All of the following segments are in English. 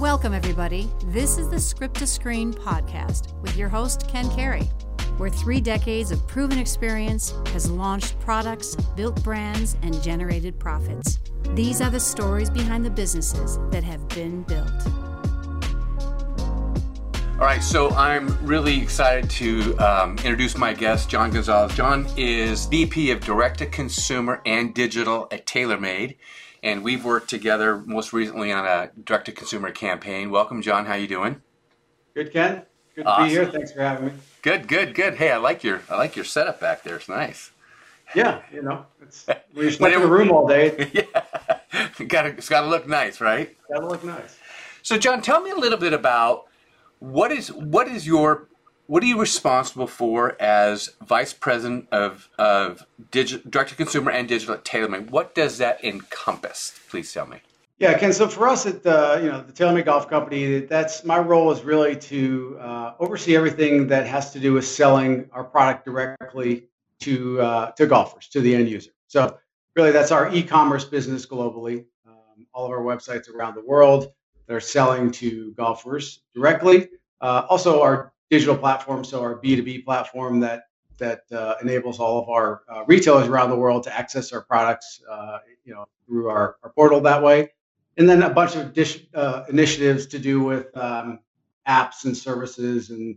Welcome, everybody. This is the Script to Screen podcast with your host, Ken Carey, where three decades of proven experience has launched products, built brands, and generated profits. These are the stories behind the businesses that have been built. All right, so I'm really excited to um, introduce my guest, John Gonsalves. John is VP of Direct to Consumer and Digital at TaylorMade and we've worked together most recently on a direct to consumer campaign. Welcome, John. How you doing? Good, Ken. Good to awesome. be here. Thanks for having me. Good, good, good. Hey, I like your I like your setup back there. It's nice. Yeah, you know, it's, we're stuck in the room all day. yeah, got it's got to look nice, right? Got to look nice. So, John, tell me a little bit about what is what is your what are you responsible for as vice president of, of digital, direct to consumer and digital at TaylorMade? What does that encompass? Please tell me. Yeah, Ken. So for us at the you know the TaylorMade Golf Company, that's my role is really to uh, oversee everything that has to do with selling our product directly to uh, to golfers, to the end user. So really, that's our e-commerce business globally. Um, all of our websites around the world that are selling to golfers directly. Uh, also, our digital platform, so our B2B platform that that uh, enables all of our uh, retailers around the world to access our products, uh, you know, through our, our portal that way. And then a bunch of dish, uh, initiatives to do with um, apps and services and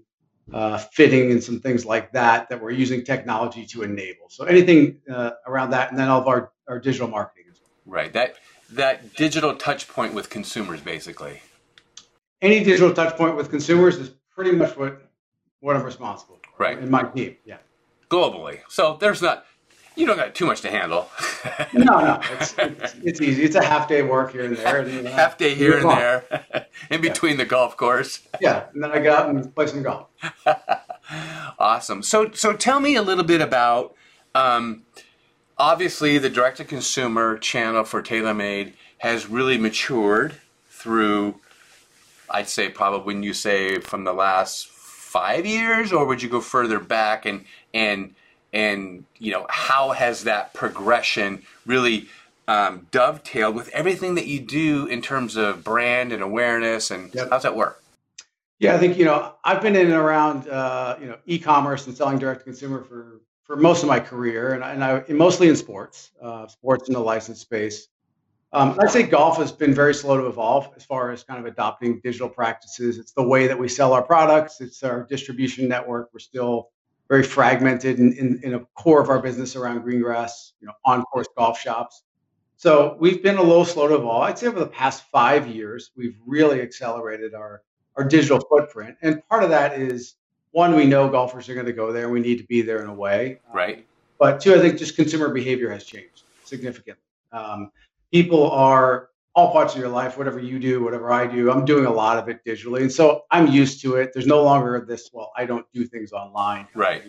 uh, fitting and some things like that that we're using technology to enable. So anything uh, around that, and then all of our, our digital marketing as well. Right. That that digital touch point with consumers, basically. Any digital touch point with consumers is pretty much what what I'm responsible for. Right. In my team, yeah. Globally. So there's not you don't got too much to handle. no, no, it's, it's, it's, easy. It's a half day work here and there. And, uh, half day here and there, in between yeah. the golf course. Yeah, and then I go out and play some golf. awesome. So, so tell me a little bit about. Um, obviously, the direct to consumer channel for TaylorMade has really matured through I'd say probably when you say from the last five years, or would you go further back and and and you know how has that progression really um, dovetailed with everything that you do in terms of brand and awareness and yep. how's that work? Yeah, I think you know I've been in and around uh, you know e-commerce and selling direct to consumer for for most of my career, and, and I mostly in sports, uh, sports in the license space. Um, I'd say golf has been very slow to evolve as far as kind of adopting digital practices. It's the way that we sell our products. It's our distribution network. We're still very fragmented in, in, in a core of our business around green grass, you know, on course golf shops. So we've been a little slow to evolve. I'd say over the past five years, we've really accelerated our our digital footprint, and part of that is one, we know golfers are going to go there, we need to be there in a way. Right. But two, I think just consumer behavior has changed significantly. Um, people are all parts of your life, whatever you do, whatever I do, I'm doing a lot of it digitally. And so I'm used to it. There's no longer this, well, I don't do things online. Right.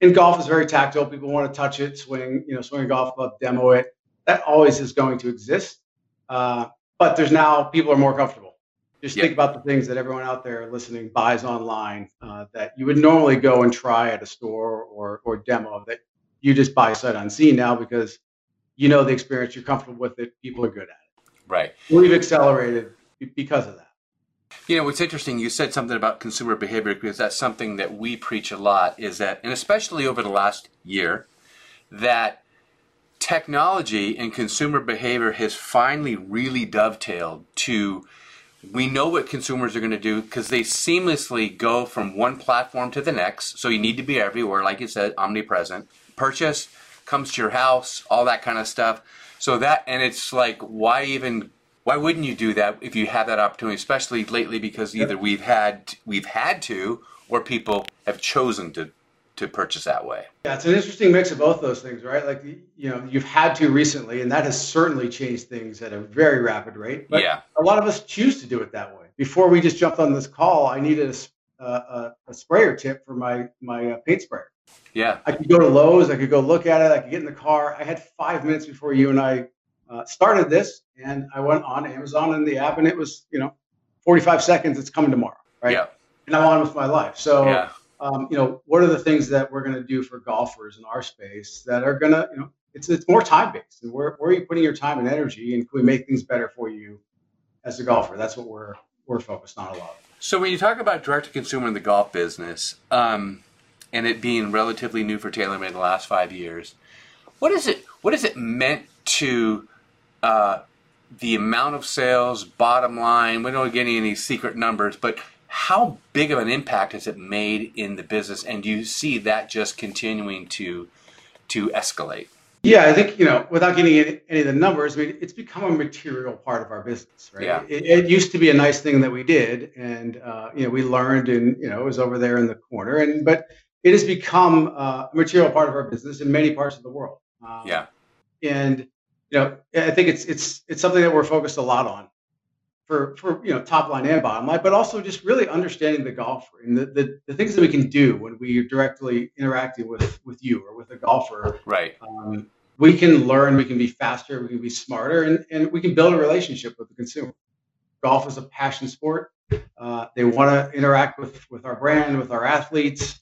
And golf is very tactile. People want to touch it, swing, you know, swing a golf club, demo it. That always is going to exist. Uh, but there's now people are more comfortable. Just yep. think about the things that everyone out there listening buys online uh, that you would normally go and try at a store or or demo that you just buy sight unseen now because you know the experience, you're comfortable with it, people are good at it. Right. We've accelerated because of that. You know, what's interesting, you said something about consumer behavior because that's something that we preach a lot is that, and especially over the last year, that technology and consumer behavior has finally really dovetailed to we know what consumers are going to do because they seamlessly go from one platform to the next. So you need to be everywhere, like you said, omnipresent. Purchase, comes to your house, all that kind of stuff. So that, and it's like, why even, why wouldn't you do that if you have that opportunity, especially lately because either we've had, we've had to, or people have chosen to, to purchase that way. Yeah, it's an interesting mix of both those things, right? Like, you know, you've had to recently, and that has certainly changed things at a very rapid rate. But yeah. a lot of us choose to do it that way. Before we just jumped on this call, I needed a, a, a sprayer tip for my, my uh, paint sprayer. Yeah. I could go to Lowe's. I could go look at it. I could get in the car. I had five minutes before you and I uh, started this, and I went on Amazon and the app, and it was, you know, 45 seconds. It's coming tomorrow, right? Yeah. And I'm on with my life. So, yeah. um, you know, what are the things that we're going to do for golfers in our space that are going to, you know, it's it's more time based. And where where are you putting your time and energy, and can we make things better for you as a golfer. That's what we're we're focused on a lot. So when you talk about direct to consumer in the golf business, um, and it being relatively new for TaylorMade in the last five years, what is it? What is it meant to uh, the amount of sales, bottom line? We don't get any secret numbers, but how big of an impact has it made in the business? And do you see that just continuing to to escalate? Yeah, I think you know, without getting any, any of the numbers, I mean, it's become a material part of our business, right? Yeah. It, it used to be a nice thing that we did, and uh, you know, we learned, and you know, it was over there in the corner, and but it has become a material part of our business in many parts of the world. Um, yeah, and you know, I think it's it's it's something that we're focused a lot on for for you know top line and bottom line, but also just really understanding the golfer and the, the, the things that we can do when we are directly interacting with with you or with a golfer. Right. Um, we can learn, we can be faster, we can be smarter, and, and we can build a relationship with the consumer. Golf is a passion sport. Uh, they want to interact with with our brand, with our athletes,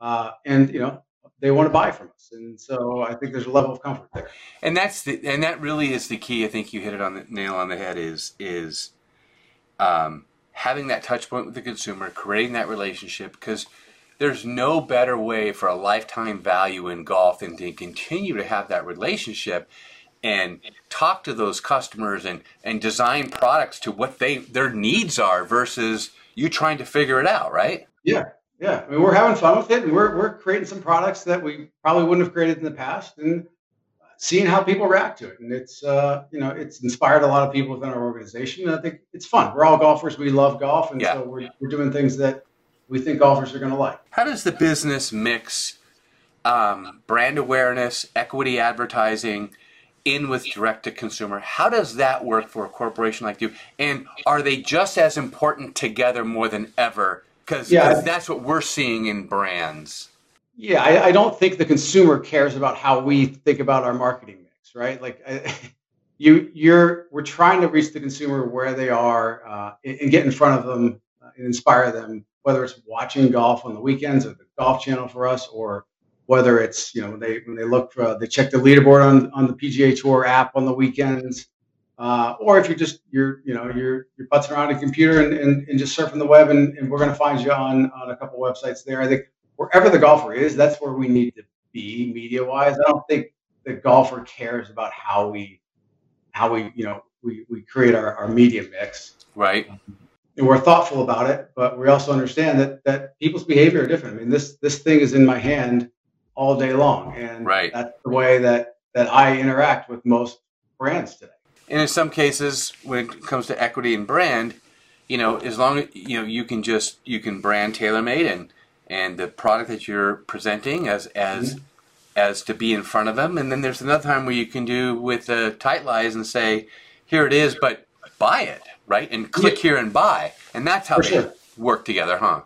uh, and you know they want to buy from us. And so I think there's a level of comfort there. And that's the and that really is the key. I think you hit it on the nail on the head. Is is um, having that touch point with the consumer, creating that relationship, because there's no better way for a lifetime value in golf than to continue to have that relationship and talk to those customers and, and design products to what they their needs are versus you trying to figure it out, right? Yeah. Yeah. I mean, we're having fun with it and we're, we're creating some products that we probably wouldn't have created in the past and seeing how people react to it. And it's, uh, you know, it's inspired a lot of people within our organization. And I think it's fun. We're all golfers. We love golf. And yeah. so we're, we're doing things that we think golfers are going to like. How does the business mix um, brand awareness, equity advertising, in with direct to consumer? How does that work for a corporation like you? And are they just as important together more than ever? Because yeah, that's what we're seeing in brands. Yeah, I, I, don't think the consumer cares about how we think about our marketing mix, right? Like, I, you, you're, we're trying to reach the consumer where they are uh, and, and, get in front of them uh, and inspire them whether it's watching golf on the weekends or the golf channel for us, or whether it's you know when they when they look for, they check the leaderboard on on the PGA Tour app on the weekends, uh, or if you're just you're you know you're you're putzing around a computer and, and, and just surfing the web, and, and we're going to find you on on a couple websites there. I think wherever the golfer is, that's where we need to be media wise. I don't think the golfer cares about how we how we you know we, we create our, our media mix. Right and we're thoughtful about it, but we also understand that that people's behavior are different. I mean, this this thing is in my hand all day long, and right. that's the way that that I interact with most brands today. And in some cases, when it comes to equity and brand, you know, as long as you know you can just you can brand TaylorMade and and the product that you're presenting as as mm-hmm. as to be in front of them, and then there's another time where you can do with the tight lies and say, here it is, but buy it right? And click yeah. here and buy, and that's how For they sure. work together, huh?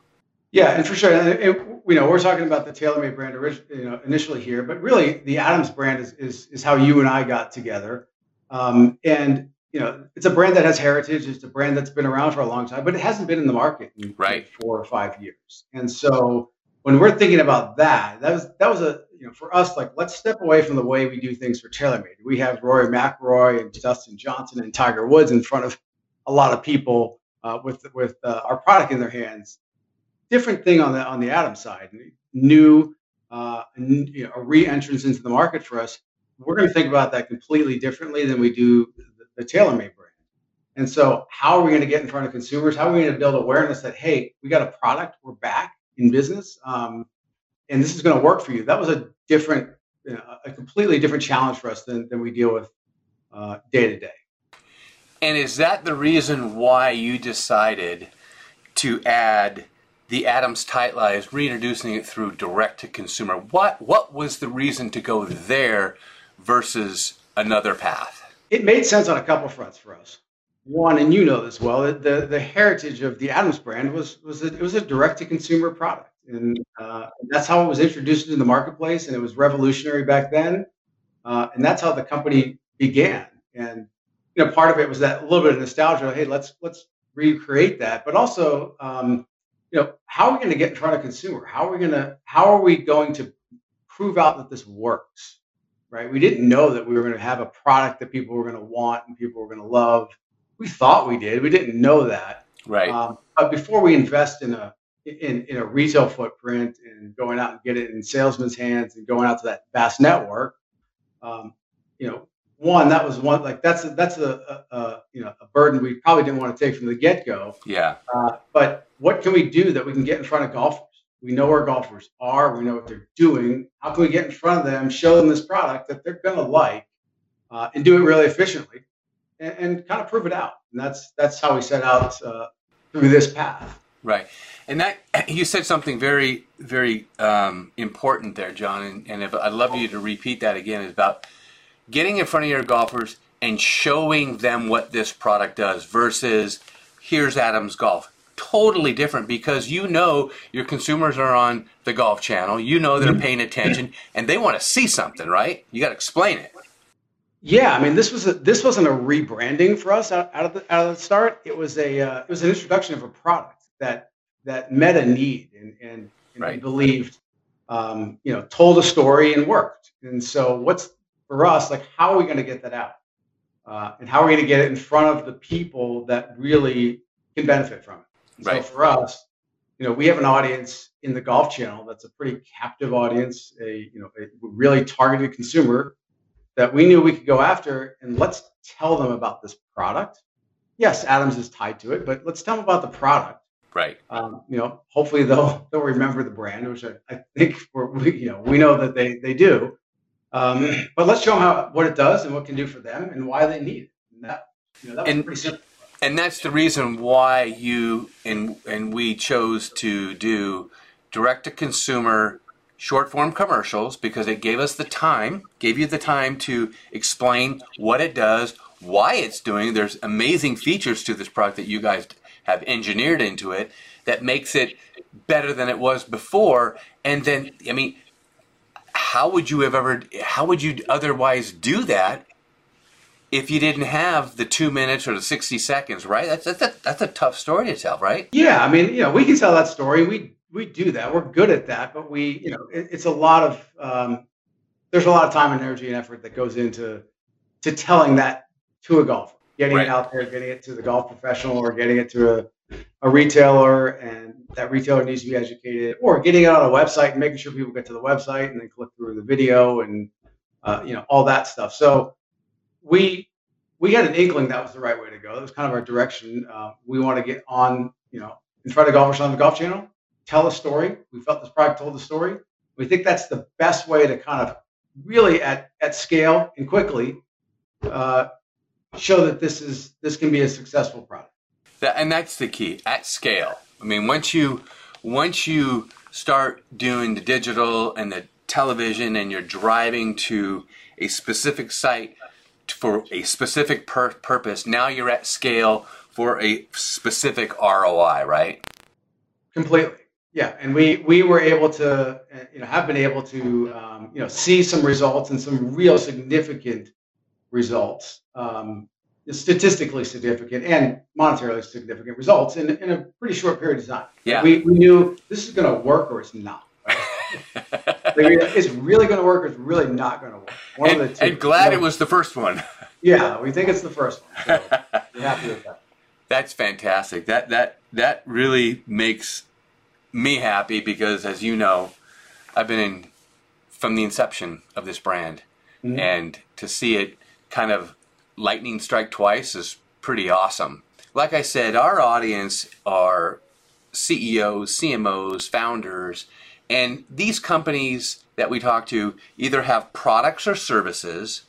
Yeah, and for sure, and it, you know, we're talking about the TaylorMade brand, you know, initially here, but really the Adams brand is is, is how you and I got together, um, and you know, it's a brand that has heritage. It's a brand that's been around for a long time, but it hasn't been in the market in right. four or five years. And so when we're thinking about that, that was that was a you know for us like let's step away from the way we do things for TaylorMade. We have Rory McIlroy and Dustin Johnson and Tiger Woods in front of a lot of people uh, with with uh, our product in their hands. Different thing on the on the Adam side, new, uh, you know, a re-entrance into the market for us. We're going to think about that completely differently than we do the, TaylorMade brand. And so, how are we going to get in front of consumers? How are we going to build awareness that hey, we got a product, we're back in business, um, and this is going to work for you? That was a different, you know, a completely different challenge for us than, than we deal with uh, day to day. And is that the reason why you decided to add the Adams Tight Lies, reintroducing it through direct to consumer? What what was the reason to go there versus another path? It made sense on a couple fronts for us. One, and you know this well, the the heritage of the Adams brand was was a, it was a direct to consumer product, and uh, that's how it was introduced into the marketplace, and it was revolutionary back then, uh, and that's how the company began. And you know, part of it was that little bit of nostalgia. Hey, let's let's recreate that, but also, um, you know, how are we going to get in front of consumer? How are we going to how are we going to prove out that this works? Right? We didn't know that we were going to have a product that people were going to want and people were going to love. we thought we did. We didn't know that. Right. Um, but before we invest in a in, in a retail footprint and going out and get it in salesmen's hands and going out to that vast network, um, you know, one that was one like that's a, that's a, a, a, you know a burden we probably didn't want to take from the get go. Yeah. Uh, but what can we do that we can get in front of golfers? We know where golfers are. We know what they're doing. How can we get in front of them, show them this product that they're going to like, uh, and do it really efficiently, and, and, kind of prove it out? And that's that's how we set out uh, through this path. Right, and that you said something very very um, important there, John. And, and if, I'd love you to repeat that again. Is about getting in front of your golfers and showing them what this product does versus here's Adams Golf. Totally different because you know your consumers are on the golf channel, you know they're mm-hmm. paying attention, and they want to see something, right? You got to explain it. Yeah, I mean, this was a, this wasn't a rebranding for us out, out of the out of the start. It was a uh, it was an introduction of a product that that met a need and and, and right. believed, um, you know, told a story and worked. And so, what's for us, like how are we going to get that out? Uh, and how are we going to get it in front of the people that really can benefit from it? Right. So for us, you know, we have an audience in the Golf Channel that's a pretty captive audience, a you know, a really targeted consumer that we knew we could go after, and let's tell them about this product. Yes, Adams is tied to it, but let's tell them about the product. Right. Um, you know, hopefully they'll they'll remember the brand, which I, I think we you know we know that they they do. Um, but let's show them how what it does and what it can do for them and why they need it. And that, you know, that was and, pretty simple. And that's the reason why you and and we chose to do direct to consumer short form commercials because it gave us the time, gave you the time to explain what it does, why it's doing. There's amazing features to this product that you guys have engineered into it that makes it better than it was before. And then, I mean, how would you have ever how would you otherwise do that if you didn't have the two minutes or the 60 seconds right? That's that's a, that's a tough story to tell right? Yeah i mean you know we can tell that story. We we do that. We're good at that but we you know it, it's a lot of um, there's a lot of time and energy and effort that goes into to telling that to a golfer. Getting right. it out there getting it to the golf professional or getting it to a a retailer and that retailer needs to be educated or getting it on a website and making sure people get to the website and then click through the video and uh, you know all that stuff. So we we had an inkling that was the right way to go. That was kind of our direction. Uh, we want to get on you know in front of golfers on the golf channel tell a story. We felt this product told the story. We think that's the best way to kind of really at at scale and quickly uh, show that this is this can be a successful product. That, and that's the key at scale. I mean, once you once you start doing the digital and the television, and you're driving to a specific site for a specific pur- purpose, now you're at scale for a specific ROI, right? Completely. Yeah, and we we were able to, you know, have been able to, um, you know, see some results and some real significant results um, statistically significant and monetarily significant results in, in a pretty short period of time. Yeah. We, we knew this is going to work or it's not. It's really going to work it's really not going to work. One and, of the two. And glad it was the first one. yeah, we think it's the first one. So we're happy with that. That's fantastic. That that that really makes me happy because, as you know, I've been in from the inception of this brand, mm-hmm. and to see it kind of lightning strike twice is pretty awesome. Like I said, our audience are CEOs, CMOs, founders, and these companies that we talk to either have products or services.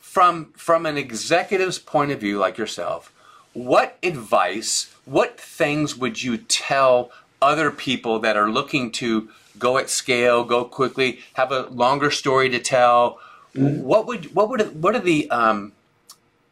From, from an executive's point of view, like yourself, what advice, what things would you tell other people that are looking to go at scale, go quickly, have a longer story to tell? What would what would what are the um,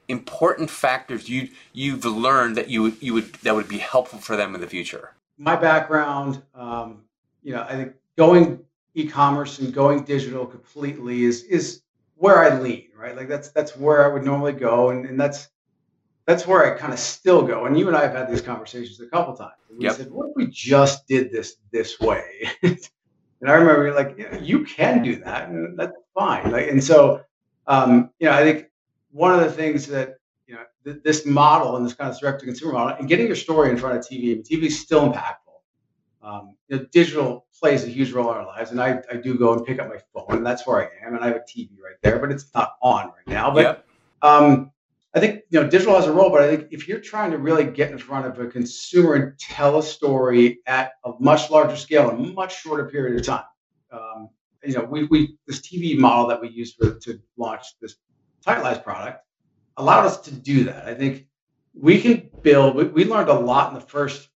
important factors you you've learned that you you would that would be helpful for them in the future? My background, um, you know, I think going e-commerce and going digital completely is is where I lean, right? Like that's that's where I would normally go, and, and that's that's where I kind of still go. And you and I have had these conversations a couple times. And we yep. said, what if we just did this this way? and I remember like, yeah, you can do that, and that's fine. Like, and so, um, you know, I think one of the things that you know th- this model and this kind of direct to consumer model and getting your story in front of TV. TV is still impactful. Um, you know, digital plays a huge role in our lives, and I, I do go and pick up my phone, and that's where I am, and I have a TV right there, but it's not on right now. But Yep. um, I think you know digital has a role, but I think if you're trying to really get in front of a consumer and tell a story at a much larger scale in a much shorter period of time, um, you know, we, we this TV model that we used for, to launch this Tight Lies product allowed us to do that. I think we can build. We, we learned a lot in the first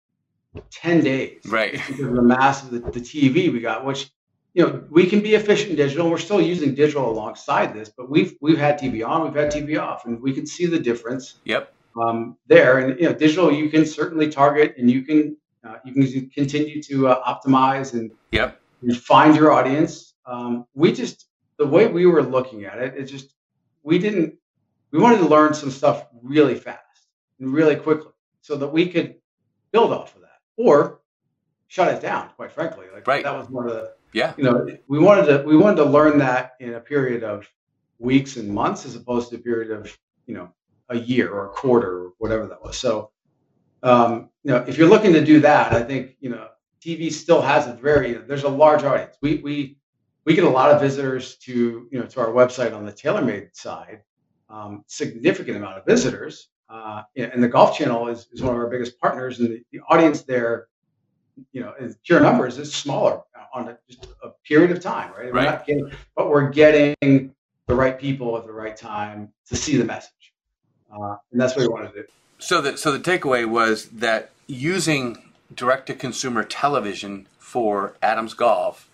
ten days, Right. because of the mass of the, the TV we got, which you know we can be efficient in digital. We're still using digital alongside this, but we've we've had TV on, we've had TV off, and we can see the difference Yep. um, there. And you know, digital you can certainly target, and you can uh, you can continue to uh, optimize and, Yep. and find your audience. Um, we just the way we were looking at it, it just we didn't we wanted to learn some stuff really fast and really quickly so that we could build off of that or shut it down. Quite frankly, like Right. that was one of the Yeah. you know we wanted to we wanted to learn that in a period of weeks and months as opposed to a period of you know a year or a quarter or whatever that was so um, you know if you're looking to do that i think you know tv still has a very there's a large audience we we we get a lot of visitors to you know to our website on the TaylorMade side um, significant amount of visitors uh, and the golf channel is, is one of our biggest partners and the, the audience there you know, in pure numbers is smaller on a, just a period of time, right? We're Right. not getting, but we're getting the right people at the right time to see the message, uh, and that's what we want to do. So the so the takeaway was that using direct to consumer television for Adams Golf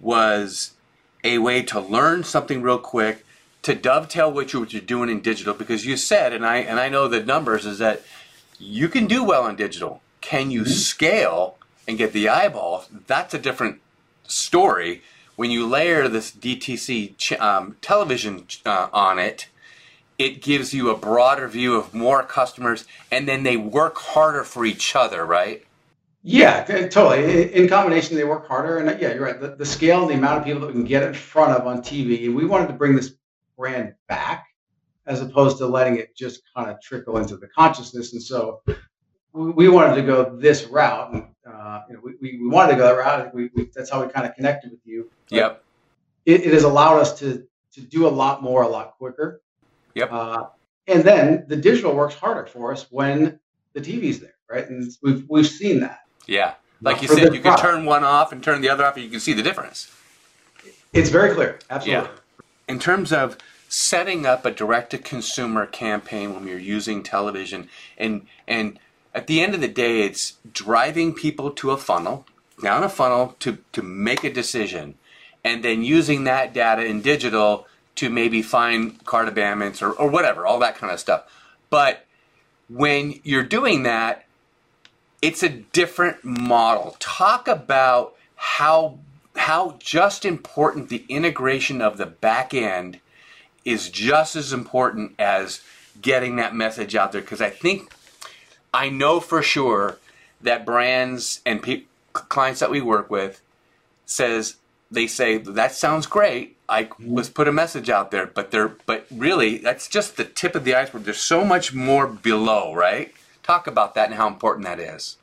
was a way to learn something real quick, to dovetail what you- what you're doing in digital. Because you said, and I and I know the numbers is that you can do well in digital. Can you scale and get the eyeballs? That's a different story. When you layer this DTC ch- um, television uh, on it, it gives you a broader view of more customers, and then they work harder for each other, right? Yeah, totally. In in combination, they work harder, and uh, yeah, you're right. The, the scale and the amount of people that we can get in front of on TV, we wanted to bring this brand back, as opposed to letting it just kind of trickle into the consciousness. And so, we, wanted to go this route, and uh, you know, we, we, wanted to go that route. We, we, that's how we kind of connected with you. But Yep. It, it has allowed us to to do a lot more, a lot quicker. Yep. Uh, and then the digital works harder for us when the TV's there, right? And we've we've seen that. Yeah. Like you said, you can turn one off and turn the other off, and you can see the difference. It's very clear. Absolutely. In terms of setting up a direct to consumer campaign when you're using television, and and at the end of the day, it's driving people to a funnel, down a funnel to to make a decision, and then using that data in digital to maybe find cart abandonments or, or whatever, all that kind of stuff. But when you're doing that, it's a different model. Talk about how how just important the integration of the back end is just as important as getting that message out there because I think I know for sure that brands and pe- clients that we work with says they say that sounds great. I mm-hmm. let's put a message out there, but they're but really that's just the tip of the iceberg. There's so much more below, right? Talk about that and how important that is.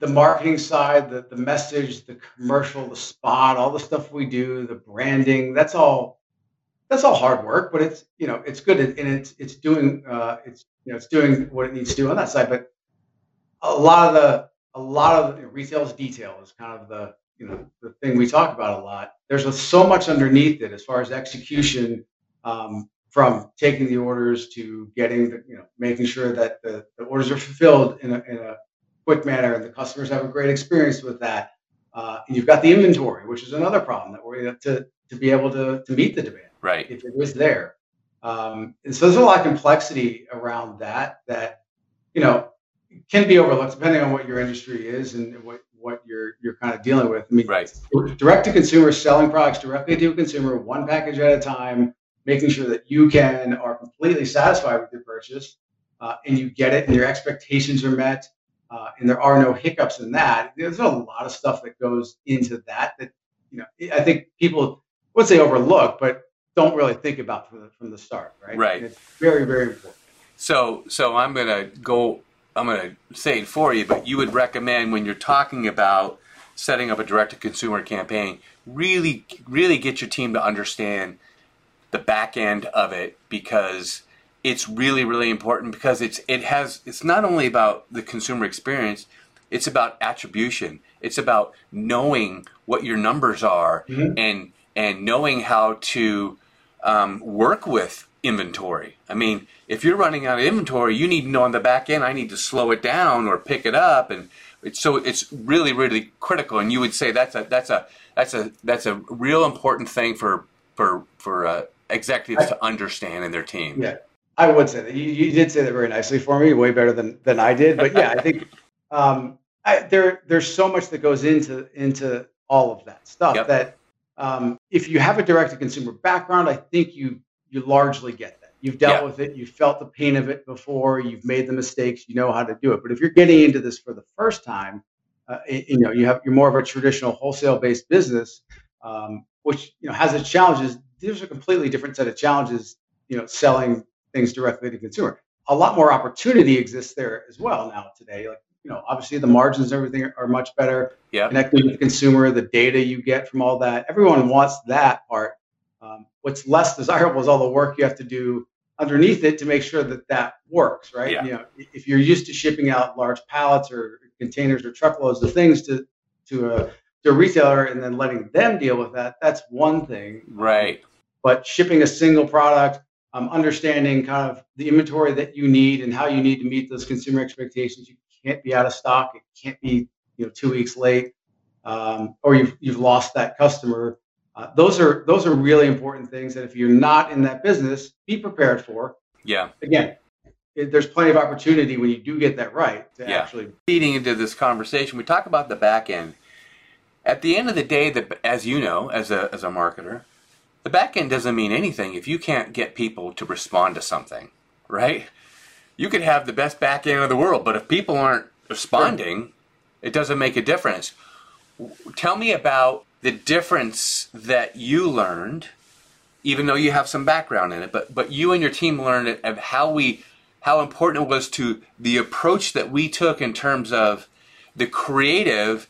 The marketing side, the, the message, the commercial, the spot, all the stuff we do, the branding, that's all that's all hard work, but it's you know, it's good and it's it's doing uh it's you know it's doing what it needs to do on that side. But a lot of the a lot of the retail's detail is kind of the you know the thing we talk about a lot. There's a, so much underneath it as far as execution, um, from taking the orders to getting the you know making sure that the, the orders are fulfilled in a, in a quick manner and the customers have a great experience with that. Uh, and you've got the inventory, which is another problem that we're to to be able to to meet the demand Right. if it was there. Um, and so there's a lot of complexity around that that you know can be overlooked depending on what your industry is and what what you're you're kind of dealing with. I mean, Right. direct to consumer, selling products directly to a consumer, one package at a time, making sure that you can are completely satisfied with your purchase uh, and you get it and your expectations are met. Uh, and there are no hiccups in that. There's a lot of stuff that goes into that that you know I think people would say overlook, but don't really think about from the, from the start, right? Right. And it's very very important. So so I'm gonna go. I'm gonna say it for you, but you would recommend when you're talking about setting up a direct to consumer campaign, really really get your team to understand the back end of it because it's really really important because it's it has it's not only about the consumer experience it's about attribution. It's about knowing what your numbers are mm-hmm. and and knowing how to um, work with inventory. I mean if you're running out of inventory you need to know on the back end i need to slow it down or pick it up. And it's, so it's really really critical. And you would say that's a that's a that's a that's a real important thing for for for uh, executives I, to understand in their team. Yeah I would say that you, you did say that very nicely for me, way better than than I did. But yeah, I think um, I, there there's so much that goes into into all of that stuff yep. that um, if you have a direct to consumer background, I think you you largely get that. You've dealt yep. with it, you've felt the pain of it before, you've made the mistakes, you know how to do it. But if you're getting into this for the first time, uh, you know you have you're more of a traditional wholesale based business, um, which you know has its challenges. There's a completely different set of challenges, you know, selling things directly to consumer. A lot more opportunity exists there as well now today. Like you know, obviously the margins and everything are much better. Yeah. Connecting with the consumer, the data you get from all that. Everyone wants that part. Um, what's less desirable is all the work you have to do underneath it to make sure that that works, right? Yeah. You know, if you're used to shipping out large pallets or containers or truckloads of things to to a to a retailer and then letting them deal with that, that's one thing. Right. But shipping a single product um, understanding kind of the inventory that you need and how you need to meet those consumer expectations. You can't be out of stock. It can't be you know two weeks late, um, or you've you've lost that customer. Uh, those are those are really important things that if you're not in that business, be prepared for. Yeah. Again, it, there's plenty of opportunity when you do get that right to yeah. actually feeding into this conversation. We talk about the back end. At the end of the day, the, as you know, as a as a marketer, the back end doesn't mean anything if you can't get people to respond to something, right? You could have the best back end of the world, but if people aren't responding, it doesn't make a difference. Tell me about the difference that you learned, even though you have some background in it, but but you and your team learned it of how we how important it was to the approach that we took in terms of the creative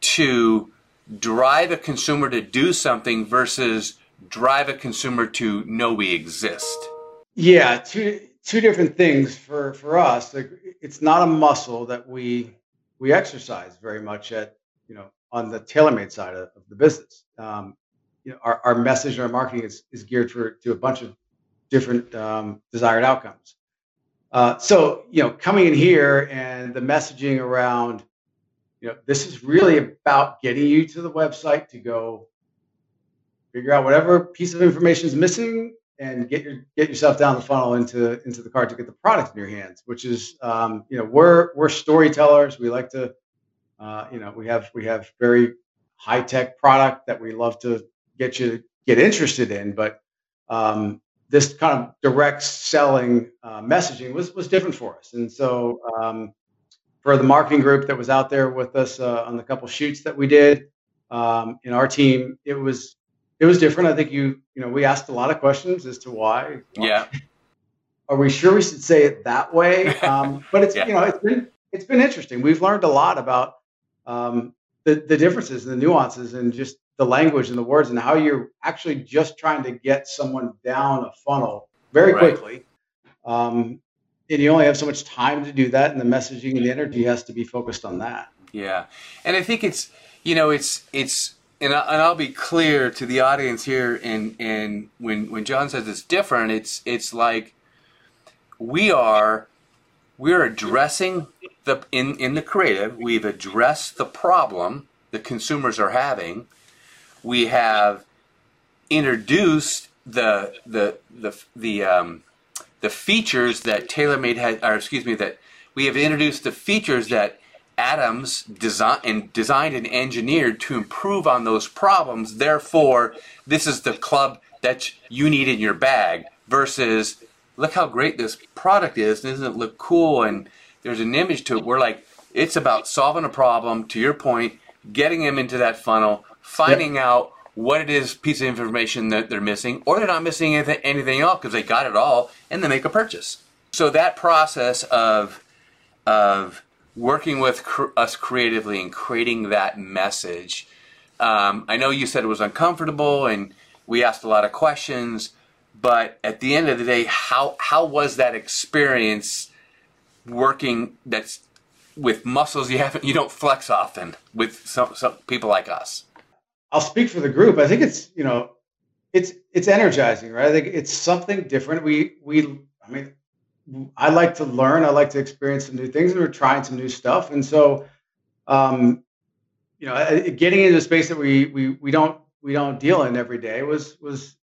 to drive a consumer to do something versus drive a consumer to know we exist? Yeah, two two different things for for us. Like, it's not a muscle that we we exercise very much at you know on the TaylorMade side of, of the business. Um, you know, our, our message and our marketing is, is geared for to a bunch of different um, desired outcomes. Uh, so you know, coming in here and the messaging around, you know, this is really about getting you to the website to go figure out whatever piece of information is missing and get your get yourself down the funnel into into the cart to get the product in your hands which is um, you know we're we're storytellers. We like to uh, you know we have we have very high tech product that we love to get you to get interested in but um, this kind of direct selling uh, messaging was was different for us. And so um, for the marketing group that was out there with us uh, on the couple shoots that we did um, in our team it was it was different. I think you, you know, we asked a lot of questions as to why. Yeah. Are we sure we should say it that way? Um, but it's, yeah. you know, it's been, it's been interesting. We've learned a lot about um, the, the differences and the nuances and just the language and the words and how you're actually just trying to get someone down a funnel very right. quickly. Um, and you only have so much time to do that. And the messaging and the energy has to be focused on that. Yeah. And I think it's, you know, it's, it's, and, I, and I'll be clear to the audience here. And and when when John says it's different, it's it's like we are we're addressing the in in the creative. We've addressed the problem the consumers are having. We have introduced the the the the um, the features that TaylorMade had, or excuse me, that we have introduced the features that Adams design and designed and engineered to improve on those problems. Therefore, this is the club that you need in your bag versus look how great this product is. Doesn't it look cool? And there's an image to it. We're like, it's about solving a problem, to your point, getting them into that funnel, finding yep. out what it is piece of information that they're missing, or they're not missing anything, anything else because they got it all, and they make a purchase. So that process of of working with cr- us creatively and creating that message. Um, I know you said it was uncomfortable, and we asked a lot of questions. But at the end of the day, how how was that experience working? That's with muscles you haven't you don't flex often with some, some people like us. I'll speak for the group. I think it's you know, it's it's energizing, right? I think it's something different. We we I mean, I like to learn. I like to experience some new things, and we're trying some new stuff. And so, um, you know, getting into a space that we we we don't we don't deal in every day was was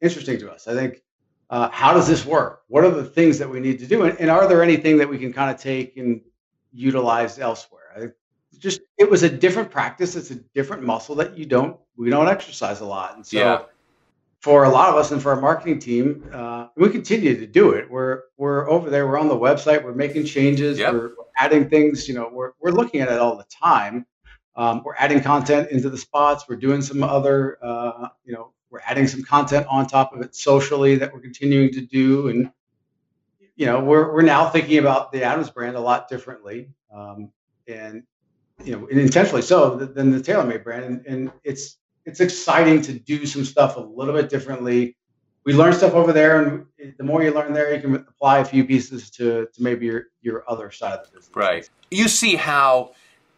interesting to us. I think. Uh, how does this work? What are the things that we need to do? And, and are there anything that we can kind of take and utilize elsewhere? I just it was a different practice. It's a different muscle that you don't we don't exercise a lot. And so yeah for a lot of us and for our marketing team, uh, we continue to do it. We're we're over there. We're on the website. We're making changes. Yep. We're adding things. You know, we're we're looking at it all the time. Um, we're adding content into the spots. We're doing some other. Uh, you know, we're adding some content on top of it socially that we're continuing to do, and you know, we're we're now thinking about the Adams brand a lot differently, um, and you know, and intentionally so than the TaylorMade brand, and, and it's it's exciting to do some stuff a little bit differently. We learn stuff over there, and the more you learn there, you can apply a few pieces to, to maybe your, your other side of the business. Right. You see how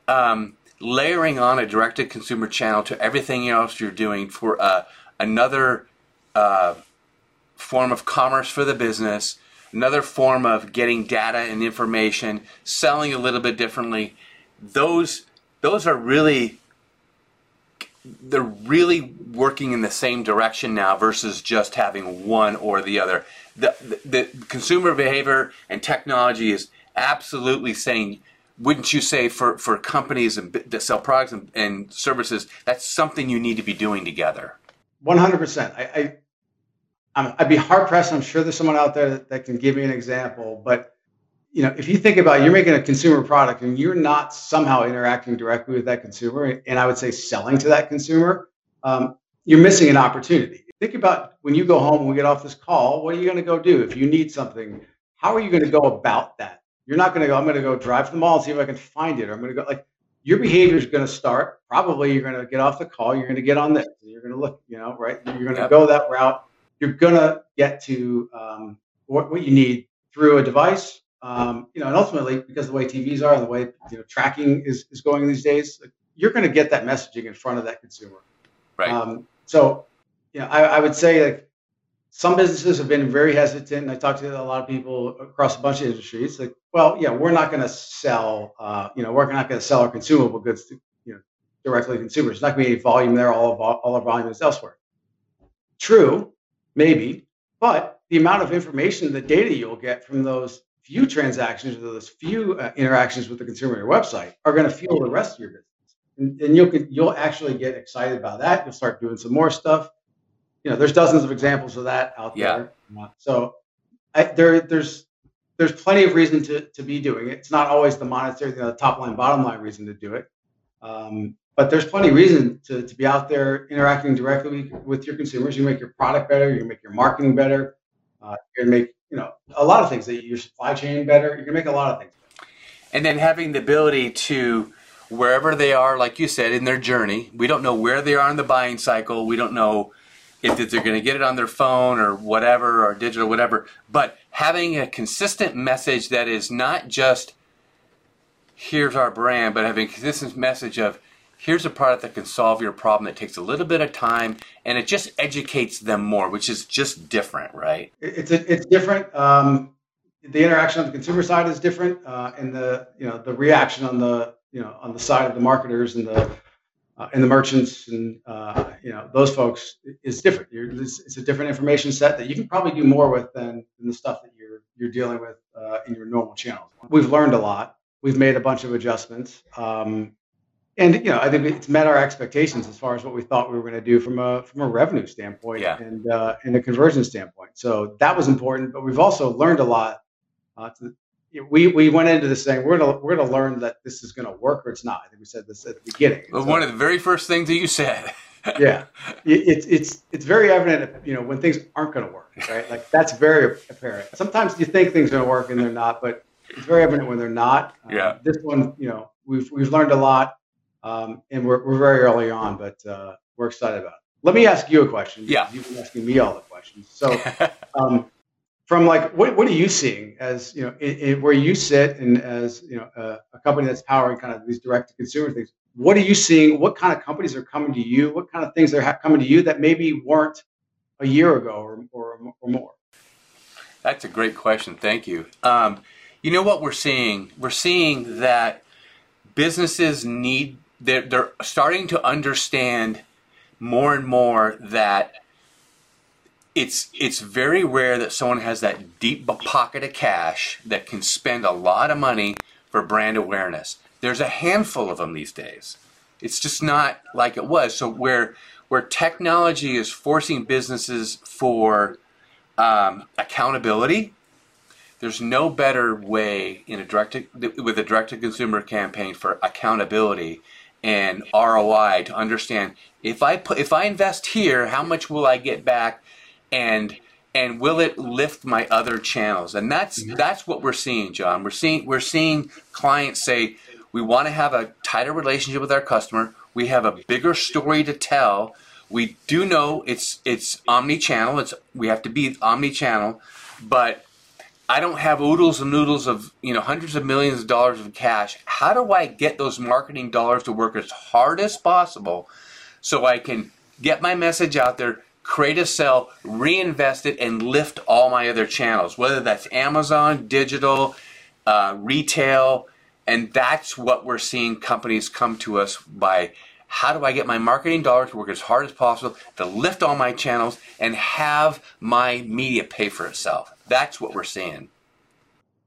um, layering on a direct to consumer channel to everything else you're doing for uh, another uh, form of commerce for the business, another form of getting data and information, selling a little bit differently. Those those are really they're really working in the same direction now versus just having one or the other. The, the, the, consumer behavior and technology is absolutely saying, wouldn't you say, for, for companies and, that sell products and, and services, that's something you need to be doing together? 100%. I, I, I'd be hard pressed. I'm sure there's someone out there that, that can give me an example, but you know, if you think about it, you're making a consumer product and you're not somehow interacting directly with that consumer, and I would say selling to that consumer, um, you're missing an opportunity. Think about when you go home and we get off this call, what are you going to go do? If you need something, how are you going to go about that? You're not going to go, I'm going to go drive to the mall and see if I can find it, or I'm going to go like your behavior is going to start. Probably you're going to get off the call, you're going to get on this, you're going to look, you know, right? You're going to yep. go that route. You're going to get to um, what, what you need through a device um, you know, and ultimately, because the way TVs are and the way you know tracking is, is going these days, you're going to get that messaging in front of that consumer. Right. Um, so, you know, I, I, would say like some businesses have been very hesitant. I talked to a lot of people across a bunch of industries. Like, well, yeah, we're not going to sell. Uh, you know, we're not going to sell our consumable goods to you know directly to consumers. There's not going to be any volume there. All of all our volume is elsewhere. True, maybe, but the amount of information, the data you'll get from those few transactions or those few uh, interactions with the consumer on your website are going to fuel the rest of your business. And, and you'll you'll actually get excited about that. You'll start doing some more stuff. You know, there's dozens of examples of that out yeah. there. So I, there there's there's plenty of reason to, to be doing it. It's not always the monetary, you know, the top line, bottom line reason to do it. Um, but there's plenty of reason to, to be out there interacting directly with your consumers. You make your product better, you make your marketing better, uh, you're make you know, a lot of things that your supply chain better. You can make a lot of things. And then having the ability to wherever they are, like you said, in their journey. We don't know where they are in the buying cycle. We don't know if they're going to get it on their phone or whatever, or digital, whatever. But having a consistent message that is not just here's our brand, but having a consistent message of here's a product that can solve your problem that takes a little bit of time and it just educates them more which is just different right? It's it's different. Um, the interaction on the consumer side is different uh, and the you know the reaction on the you know on the side of the marketers and the uh, and the merchants and uh, you know those folks is different. It's, it's, a different information set that you can probably do more with than, than the stuff that you're you're dealing with uh, in your normal channels. We've learned a lot. We've made a bunch of adjustments. Um, and you know, I think it's met our expectations as far as what we thought we were going to do from a from a revenue standpoint yeah. and uh, and a conversion standpoint. So that was important, but we've also learned a lot. Uh, to, we we went into this saying we're gonna we're gonna learn that this is gonna work or it's not. I think we said this at the beginning. Well, so, one of the very first things that you said. yeah, it's it's it's very evident, you know, when things aren't going to work, right? Like that's very apparent. Sometimes you think things are going to work and they're not, but it's very evident when they're not. Yeah. Um, this one, you know, we've we've learned a lot, um, and we're we're very early on, but uh, we're excited about it. Let me ask you a question. Yeah. You've been asking me all the questions. So, um, from like, what, what are you seeing as, you know, in, in where you sit and as, you know, a, a company that's powering kind of these direct to consumer things, what are you seeing? What kind of companies are coming to you? What kind of things are ha- coming to you that maybe weren't a year ago or, or, or more? That's a great question. Thank you. Um, you know what we're seeing? We're seeing that businesses need, they're, they're starting to understand more and more that it's it's very rare that someone has that deep pocket of cash that can spend a lot of money for brand awareness. There's a handful of them these days. It's just not like it was. So where where technology is forcing businesses for um, accountability, there's no better way in a direct with a direct to consumer campaign for accountability and ROI to understand if I put if I invest here, how much will I get back, and and will it lift my other channels? And that's mm-hmm. that's what we're seeing, John. We're seeing we're seeing clients say we want to have a tighter relationship with our customer. We have a bigger story to tell. We do know it's it's omni-channel. It's we have to be omni-channel, but I don't have oodles and noodles of you know hundreds of millions of dollars of cash. How do I get those marketing dollars to work as hard as possible so I can get my message out there, create a sell, reinvest it, and lift all my other channels, whether that's Amazon, digital, uh, retail, and that's what we're seeing companies come to us by. How do I get my marketing dollars to work as hard as possible to lift all my channels and have my media pay for itself? That's what we're seeing.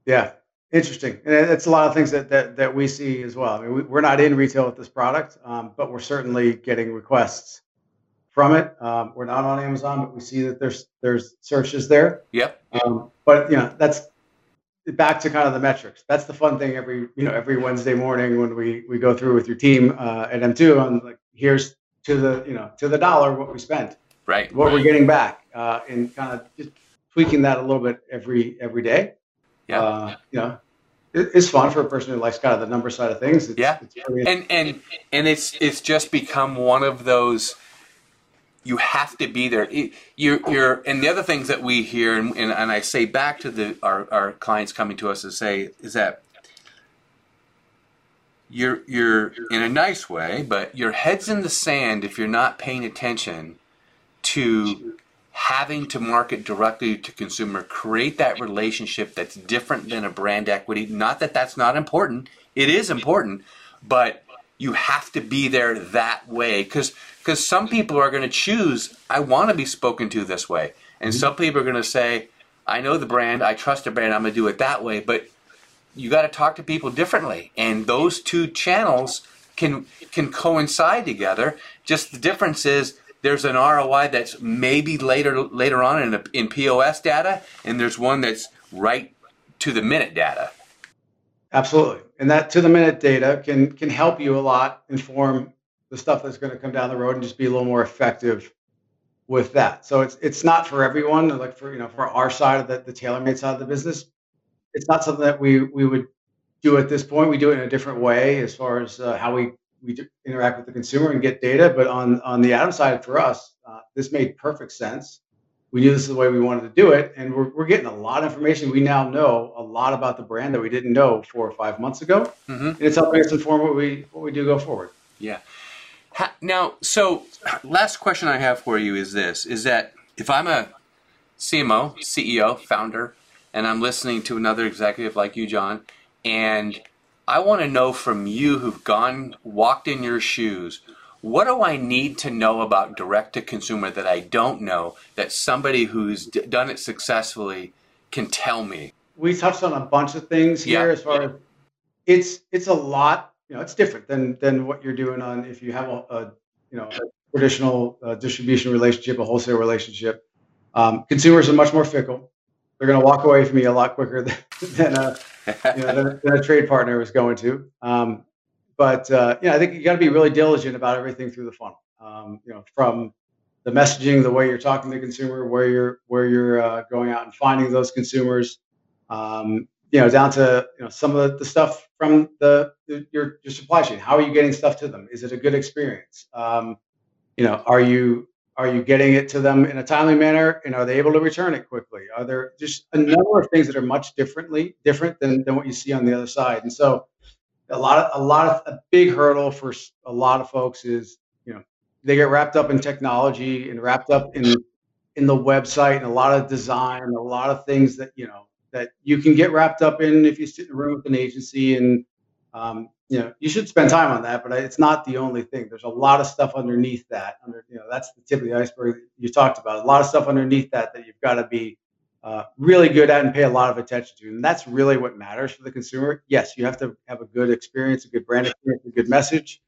Yeah, interesting. And it's a lot of things that, that, that we see as well. I mean, we, are not in retail with this product, um, but we're certainly getting requests from it. Um, we're not on Amazon, but we see that there's there's searches there. Yep. Um, but you know, that's back to kind of the metrics. That's the fun thing every you know every Wednesday morning when we we go through with your team uh, at M2 on like here's to the you know to the dollar what we spent. Right. What right. we're getting back, uh, and kind of just tweaking that a little bit every every day. Yeah. Uh, you know, it, it's fun for a person who likes kind of the number side of things. It's, yeah. It's and and and it's it's just become one of those. You have to be there. You're, you're, and the other things that we hear, and, and, and I say back to the our, our clients coming to us to say is that you're you're in a nice way, but your head's in the sand if you're not paying attention to having to market directly to consumer, create that relationship that's different than a brand equity. Not that that's not important, it is important, but you have to be there that way because because some people are going to choose I want to be spoken to this way, and mm-hmm. some people are going to say I know the brand, I trust the brand, I'm going to do it that way, but you got to talk to people differently, and those two channels can can coincide together. Just the difference is there's an ROI that's maybe later later on in, in POS data, and there's one that's right to the minute data. Absolutely, and that to the minute data can can help you a lot inform the stuff that's going to come down the road and just be a little more effective with that. So it's it's not for everyone. Like for you know for our side of the, the TaylorMade side of the business, it's not something that we we would do at this point. We do it in a different way as far as uh, how we we interact with the consumer and get data. But on on the Adam side for us, uh, this made perfect sense. We knew this is the way we wanted to do it, and we're, we're getting a lot of information. We now know a lot about the brand that we didn't know four or five months ago, mm-hmm. and it's helping us inform what we what we do go forward. Yeah. Now, so last question I have for you is this: is that if I'm a CMO, CEO, founder, and I'm listening to another executive like you, John, and I want to know from you who've gone, walked in your shoes, what do I need to know about direct to consumer that I don't know that somebody who's d- done it successfully can tell me? We touched on a bunch of things here yeah. as far as it's it's a lot, you know, it's different than than what you're doing on if you have a, a you know, a traditional uh, distribution relationship, a wholesale relationship. Um, consumers are much more fickle. They're going to walk away from you a lot quicker than, than a you know, than, than, a trade partner was going to. Um, but uh, you know, I think you got to be really diligent about everything through the funnel. Um, you know, from the messaging, the way you're talking to the consumer, where you're where you're uh, going out and finding those consumers, um, you know, down to you know some of the, stuff from the, the, your your supply chain. How are you getting stuff to them? Is it a good experience? Um, you know, are you are you getting it to them in a timely manner? And are they able to return it quickly? Are there just a number of things that are much differently different than, than what you see on the other side? And so a lot of a lot of a big hurdle for a lot of folks is, you know, they get wrapped up in technology and wrapped up in in the website and a lot of design and a lot of things that, you know, that you can get wrapped up in if you sit in a room with an agency and um, you know, you should spend time on that, but it's not the only thing. There's a lot of stuff underneath that. Under, you know, that's the tip of the iceberg you talked about. A lot of stuff underneath that that you've got to be uh, really good at and pay a lot of attention to. And that's really what matters for the consumer. Yes, you have to have a good experience, a good brand experience, a good message,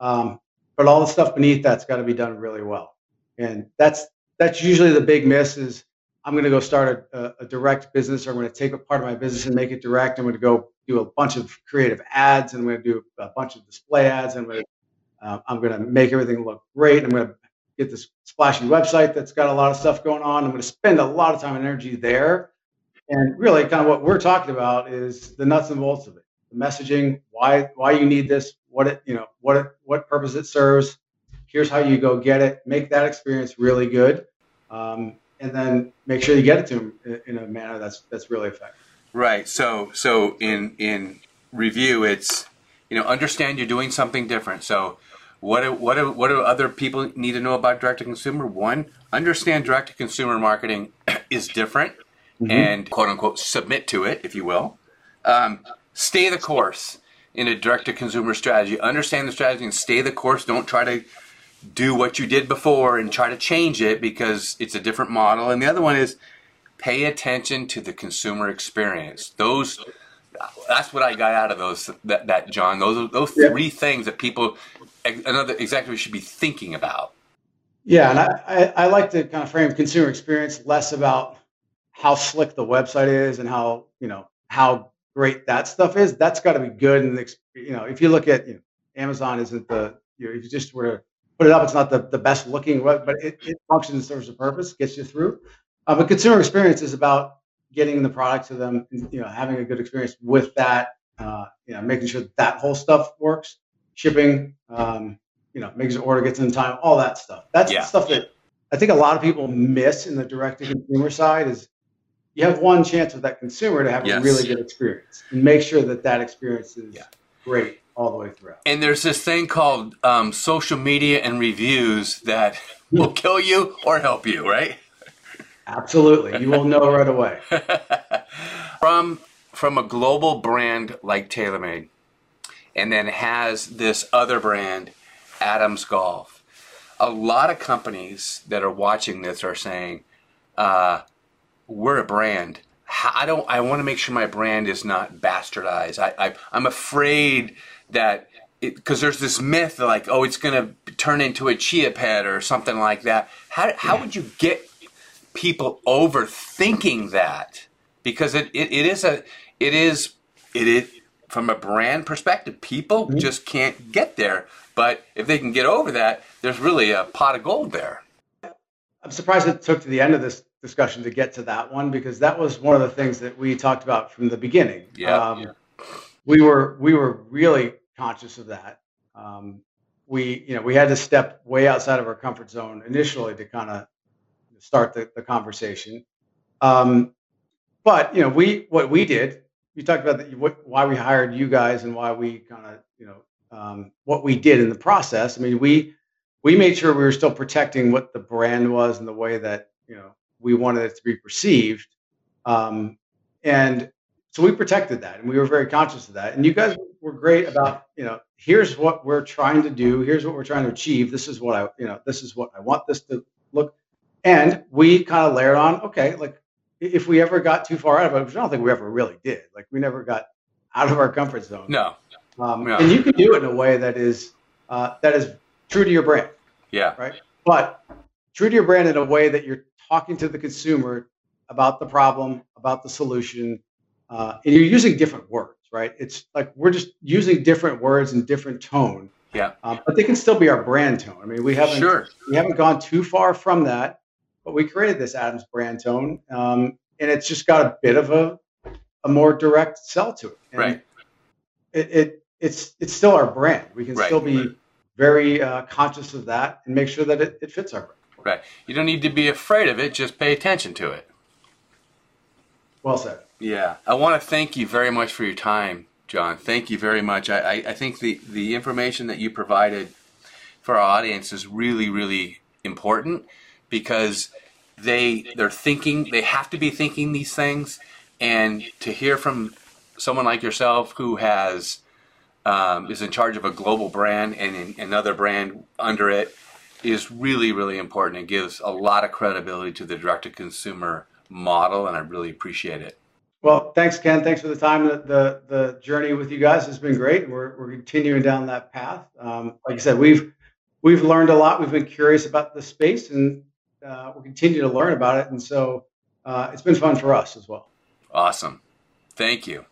um, but all the stuff beneath that's got to be done really well. And that's that's usually the big miss is I'm going to go start a, a, direct business, or I'm going to take a part of my business and make it direct. I'm going to go do a bunch of creative ads, and I'm going to do a bunch of display ads, and I'm going to, uh, I'm going to make everything look great. I'm going to get this splashy website that's got a lot of stuff going on. I'm going to spend a lot of time and energy there. And really, kind of what we're talking about is the nuts and bolts of it, the messaging, why why you need this, what it you know what it, what purpose it serves. Here's how you go get it. Make that experience really good. Um, and then make sure you get it to them in a manner that's that's really effective. Right. So so in in review, it's you know understand you're doing something different. So what do, what do, what do other people need to know about direct to consumer? One, understand direct to consumer marketing is different, mm-hmm. and quote unquote submit to it, if you will. Um, stay the course in a direct to consumer strategy. Understand the strategy and stay the course. Don't try to do what you did before and try to change it because it's a different model. And the other one is pay attention to the consumer experience. Those that's what I got out of those that, that John. Those those three things that people another executive should be thinking about. Yeah, and I, I, I like to kind of frame consumer experience less about how slick the website is and how you know how great that stuff is. That's got to be good. And you know, if you look at you know, Amazon, isn't the you know, if you just were to put it up. It's not the, the best looking, but it, it functions and serves a purpose, gets you through. Uh, but consumer experience is about getting the product to them, and, you know, having a good experience with that, uh, you know, making sure that, that whole stuff works, shipping, um, you know, making sure order gets in time, all that stuff. That's yeah. the stuff that I think a lot of people miss in the direct to consumer side is you have one chance with that consumer to have yes. a really good experience and make sure that that experience is yeah. great all the way throughout. And there's this thing called um, social media and reviews that will kill you or help you, right? Absolutely, you will know right away. from from a global brand like TaylorMade, and then has this other brand, Adams Golf. A lot of companies that are watching this are saying, uh, "We're a brand. I don't. I want to make sure my brand is not bastardized. I, I I'm afraid." That because there's this myth like oh it's going to turn into a chia pet or something like that. How, how would you get people over thinking that? Because it, it, it is a it is it is from a brand perspective people mm-hmm. just can't get there. But if they can get over that there's really a pot of gold there. I'm surprised it took to the end of this discussion to get to that one because that was one of the things that we talked about from the beginning. Yeah, um, yeah we were we were really conscious of that. Um, we you know we had to step way outside of our comfort zone initially to kind of start the, the conversation. Um, but you know we what we did. You talked about the, what, why we hired you guys and why we kind of you know um, what we did in the process. I mean we we made sure we were still protecting what the brand was and the way that you know we wanted it to be perceived. Um, and so we protected that and we were very conscious of that. And you guys were great about you know here's what we're trying to do here's what we're trying to achieve this is what i you know this is what i want this to look. And we kind of layered on okay like if we ever got too far out of it which i don't think we ever really did like we never got out of our comfort zone. No, um, no. and you can do it in a way that is uh, that is true to your brand. Yeah. Right? But true to your brand in a way that you're talking to the consumer about the problem about the solution uh, and you're using different words, right? It's like we're just using different words and different tone Yeah. Um, but they can still be our brand tone. I mean, we haven't Sure. we haven't gone too far from that, but we created this Adams brand tone, um, and it's just got a bit of a a more direct sell to it. And Right. It, it it's it's still our brand. We can Right. still be very uh, conscious of that and make sure that it, it fits our brand. Right. You don't need to be afraid of it. Just pay attention to it. Well said. Yeah, I want to thank you very much for your time, John. Thank you very much. I, I, I think the, the information that you provided for our audience is really, really important because they they're thinking they have to be thinking these things, and to hear from someone like yourself who has um, is in charge of a global brand and another brand under it is really, really important. It gives a lot of credibility to the direct to consumer model, and I really appreciate it. Well, thanks, Ken. Thanks for the time. The the, the journey with you guys has been great. We're, we're continuing down that path. Um, like I said, we've we've learned a lot. We've been curious about the space, and uh, we'll continue to learn about it. And so uh, it's been fun for us as well. Awesome. Thank you.